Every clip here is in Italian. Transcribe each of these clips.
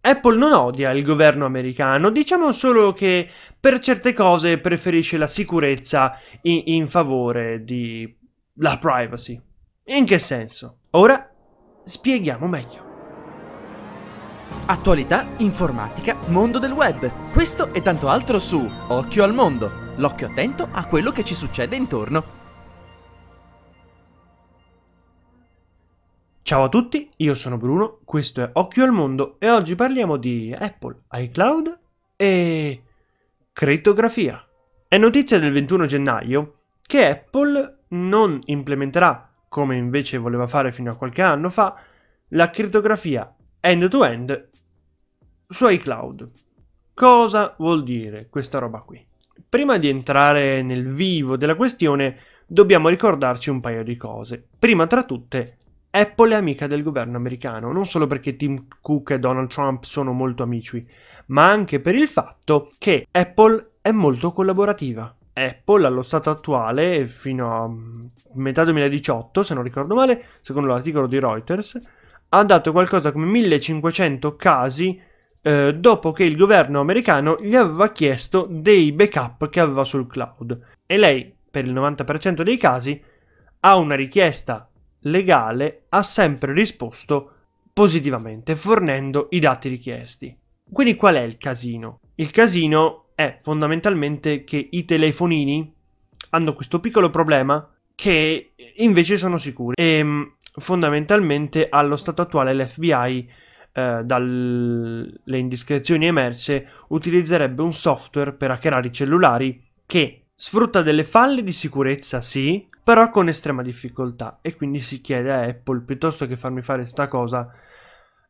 Apple non odia il governo americano, diciamo solo che per certe cose preferisce la sicurezza in, in favore di la privacy. In che senso? Ora spieghiamo meglio. Attualità, informatica, mondo del web. Questo e tanto altro su Occhio al mondo. L'occhio attento a quello che ci succede intorno. Ciao a tutti, io sono Bruno, questo è Occhio al Mondo e oggi parliamo di Apple, iCloud e crittografia. È notizia del 21 gennaio che Apple non implementerà, come invece voleva fare fino a qualche anno fa, la crittografia end-to-end su iCloud. Cosa vuol dire questa roba qui? Prima di entrare nel vivo della questione, dobbiamo ricordarci un paio di cose. Prima tra tutte, Apple è amica del governo americano, non solo perché Tim Cook e Donald Trump sono molto amici, ma anche per il fatto che Apple è molto collaborativa. Apple allo stato attuale, fino a mm, metà 2018, se non ricordo male, secondo l'articolo di Reuters, ha dato qualcosa come 1500 casi eh, dopo che il governo americano gli aveva chiesto dei backup che aveva sul cloud. E lei, per il 90% dei casi, ha una richiesta legale ha sempre risposto positivamente, fornendo i dati richiesti. Quindi qual è il casino? Il casino è fondamentalmente che i telefonini hanno questo piccolo problema che invece sono sicuri e mm, fondamentalmente allo stato attuale l'FBI eh, dalle indiscrezioni emerse utilizzerebbe un software per hackerare i cellulari che sfrutta delle falle di sicurezza sì però con estrema difficoltà. E quindi si chiede a Apple piuttosto che farmi fare sta cosa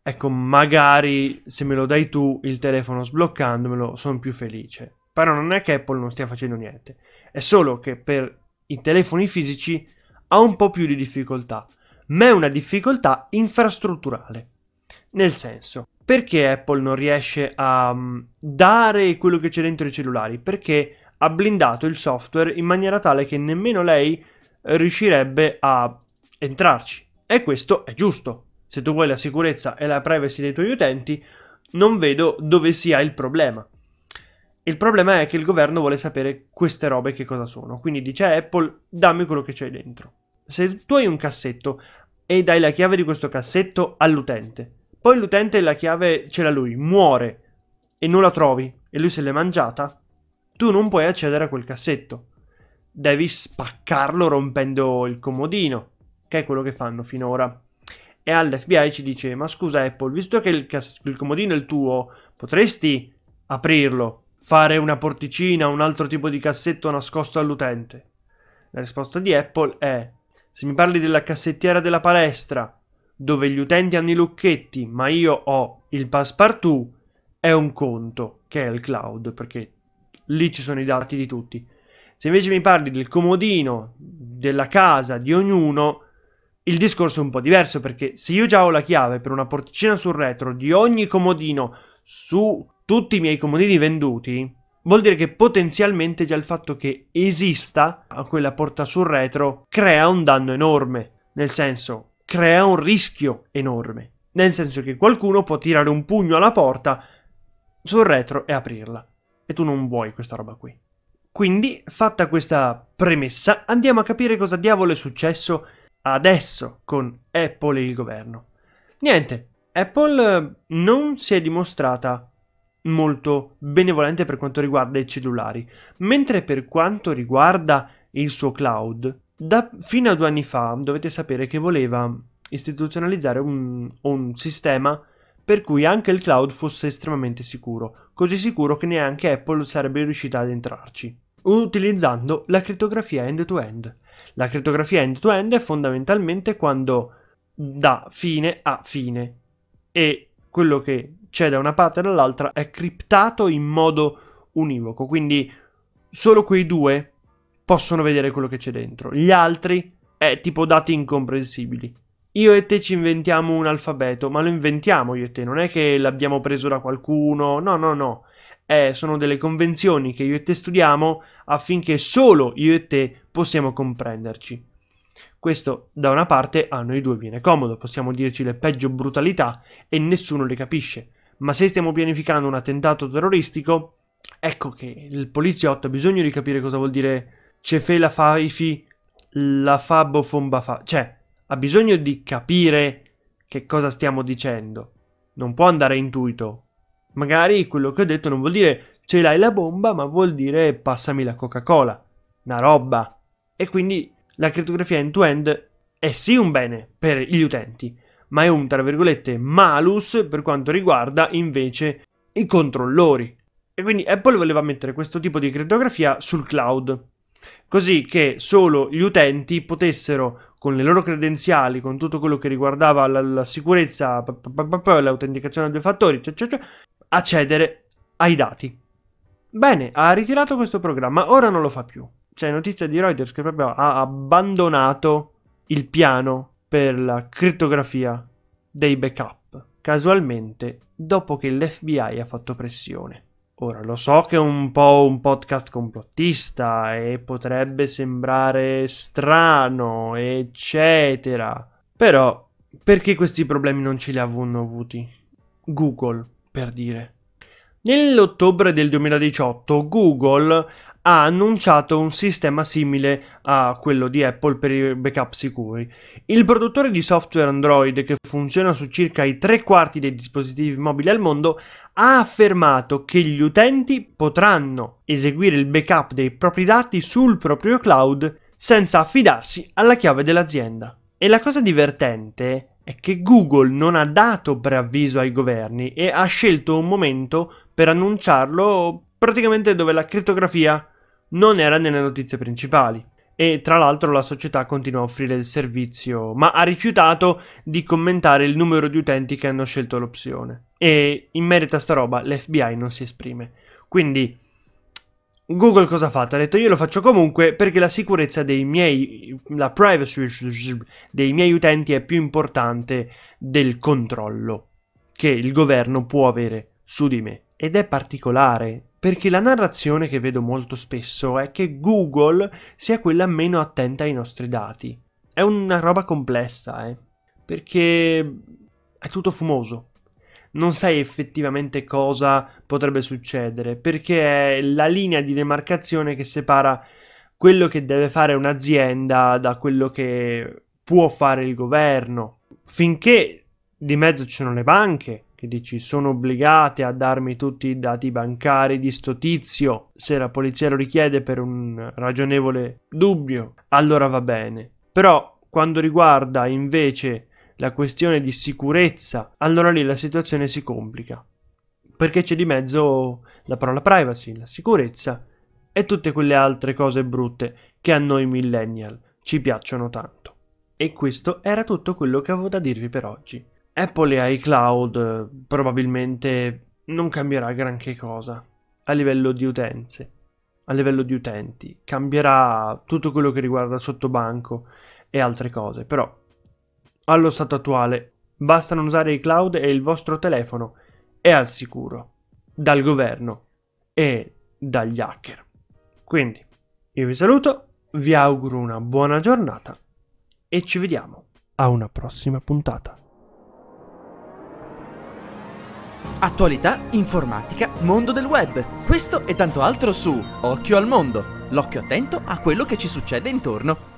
ecco magari se me lo dai tu il telefono sbloccandomelo sono più felice. Però non è che Apple non stia facendo niente. È solo che per i telefoni fisici ha un po' più di difficoltà. Ma è una difficoltà infrastrutturale. Nel senso perché Apple non riesce a um, dare quello che c'è dentro i cellulari? Perché ha blindato il software in maniera tale che nemmeno lei riuscirebbe a entrarci. E questo è giusto. Se tu vuoi la sicurezza e la privacy dei tuoi utenti, non vedo dove sia il problema. Il problema è che il governo vuole sapere queste robe che cosa sono. Quindi dice a Apple, dammi quello che c'hai dentro. Se tu hai un cassetto e dai la chiave di questo cassetto all'utente, poi l'utente la chiave ce l'ha lui, muore e non la trovi e lui se l'è mangiata, tu non puoi accedere a quel cassetto devi spaccarlo rompendo il comodino, che è quello che fanno finora. E all'FBI ci dice: Ma scusa, Apple, visto che il, cas- il comodino è il tuo, potresti aprirlo, fare una porticina, un altro tipo di cassetto nascosto all'utente? La risposta di Apple è: Se mi parli della cassettiera della palestra, dove gli utenti hanno i lucchetti, ma io ho il passepartout, è un conto, che è il cloud, perché lì ci sono i dati di tutti. Se invece mi parli del comodino della casa di ognuno, il discorso è un po' diverso perché se io già ho la chiave per una porticina sul retro di ogni comodino su tutti i miei comodini venduti, vuol dire che potenzialmente già il fatto che esista quella porta sul retro crea un danno enorme, nel senso crea un rischio enorme, nel senso che qualcuno può tirare un pugno alla porta sul retro e aprirla. E tu non vuoi questa roba qui. Quindi, fatta questa premessa, andiamo a capire cosa diavolo è successo adesso con Apple e il governo. Niente, Apple eh, non si è dimostrata molto benevolente per quanto riguarda i cellulari, mentre per quanto riguarda il suo cloud, da, fino a due anni fa dovete sapere che voleva istituzionalizzare un, un sistema per cui anche il cloud fosse estremamente sicuro, così sicuro che neanche Apple sarebbe riuscita ad entrarci utilizzando la crittografia end-to-end. La crittografia end-to-end è fondamentalmente quando da fine a fine e quello che c'è da una parte e dall'altra è criptato in modo univoco, quindi solo quei due possono vedere quello che c'è dentro, gli altri è tipo dati incomprensibili. Io e te ci inventiamo un alfabeto, ma lo inventiamo io e te, non è che l'abbiamo preso da qualcuno, no, no, no. Eh, sono delle convenzioni che io e te studiamo affinché solo io e te possiamo comprenderci. Questo da una parte a noi due viene comodo, possiamo dirci le peggio brutalità e nessuno le capisce. Ma se stiamo pianificando un attentato terroristico, ecco che il poliziotto ha bisogno di capire cosa vuol dire cefela faifi la fabo fomba fa. Cioè, ha bisogno di capire che cosa stiamo dicendo. Non può andare a intuito. Magari quello che ho detto non vuol dire ce l'hai la bomba, ma vuol dire passami la Coca-Cola. Una roba. E quindi la crittografia end-to-end è sì un bene per gli utenti, ma è un, tra virgolette, malus per quanto riguarda invece i controllori. E quindi Apple voleva mettere questo tipo di crittografia sul cloud, così che solo gli utenti potessero, con le loro credenziali, con tutto quello che riguardava la, la sicurezza, l'autenticazione a due fattori, eccetera, accedere ai dati. Bene, ha ritirato questo programma, ora non lo fa più. C'è notizia di Reuters che proprio ha abbandonato il piano per la crittografia dei backup, casualmente dopo che l'FBI ha fatto pressione. Ora lo so che è un po' un podcast complottista e potrebbe sembrare strano, eccetera. Però perché questi problemi non ce li avevano avuti? Google, per dire. Nell'ottobre del 2018 Google ha annunciato un sistema simile a quello di Apple per i backup sicuri. Il produttore di software Android, che funziona su circa i tre quarti dei dispositivi mobili al mondo, ha affermato che gli utenti potranno eseguire il backup dei propri dati sul proprio cloud senza affidarsi alla chiave dell'azienda. E la cosa divertente è che Google non ha dato preavviso ai governi e ha scelto un momento per annunciarlo praticamente dove la crittografia non era nelle notizie principali. E tra l'altro la società continua a offrire il servizio, ma ha rifiutato di commentare il numero di utenti che hanno scelto l'opzione. E in merito a sta roba l'FBI non si esprime. Quindi Google cosa ha fatto? Ha detto io lo faccio comunque perché la sicurezza dei miei, la privacy dei miei utenti è più importante del controllo che il governo può avere su di me. Ed è particolare perché la narrazione che vedo molto spesso è che Google sia quella meno attenta ai nostri dati. È una roba complessa, eh. Perché è tutto fumoso. Non sai effettivamente cosa potrebbe succedere, perché è la linea di demarcazione che separa quello che deve fare un'azienda da quello che può fare il governo. Finché di mezzo ci sono le banche, che dici sono obbligate a darmi tutti i dati bancari di sto tizio, se la polizia lo richiede per un ragionevole dubbio, allora va bene. Però quando riguarda invece la questione di sicurezza, allora lì la situazione si complica. Perché c'è di mezzo la parola privacy, la sicurezza e tutte quelle altre cose brutte che a noi millennial ci piacciono tanto. E questo era tutto quello che avevo da dirvi per oggi. Apple e iCloud probabilmente non cambierà granché cosa a livello di utenze, a livello di utenti. Cambierà tutto quello che riguarda sottobanco e altre cose, però allo stato attuale basta non usare iCloud e il vostro telefono è al sicuro dal governo e dagli hacker. Quindi io vi saluto, vi auguro una buona giornata e ci vediamo a una prossima puntata. Attualità, informatica, mondo del web. Questo e tanto altro su Occhio al mondo. L'occhio attento a quello che ci succede intorno.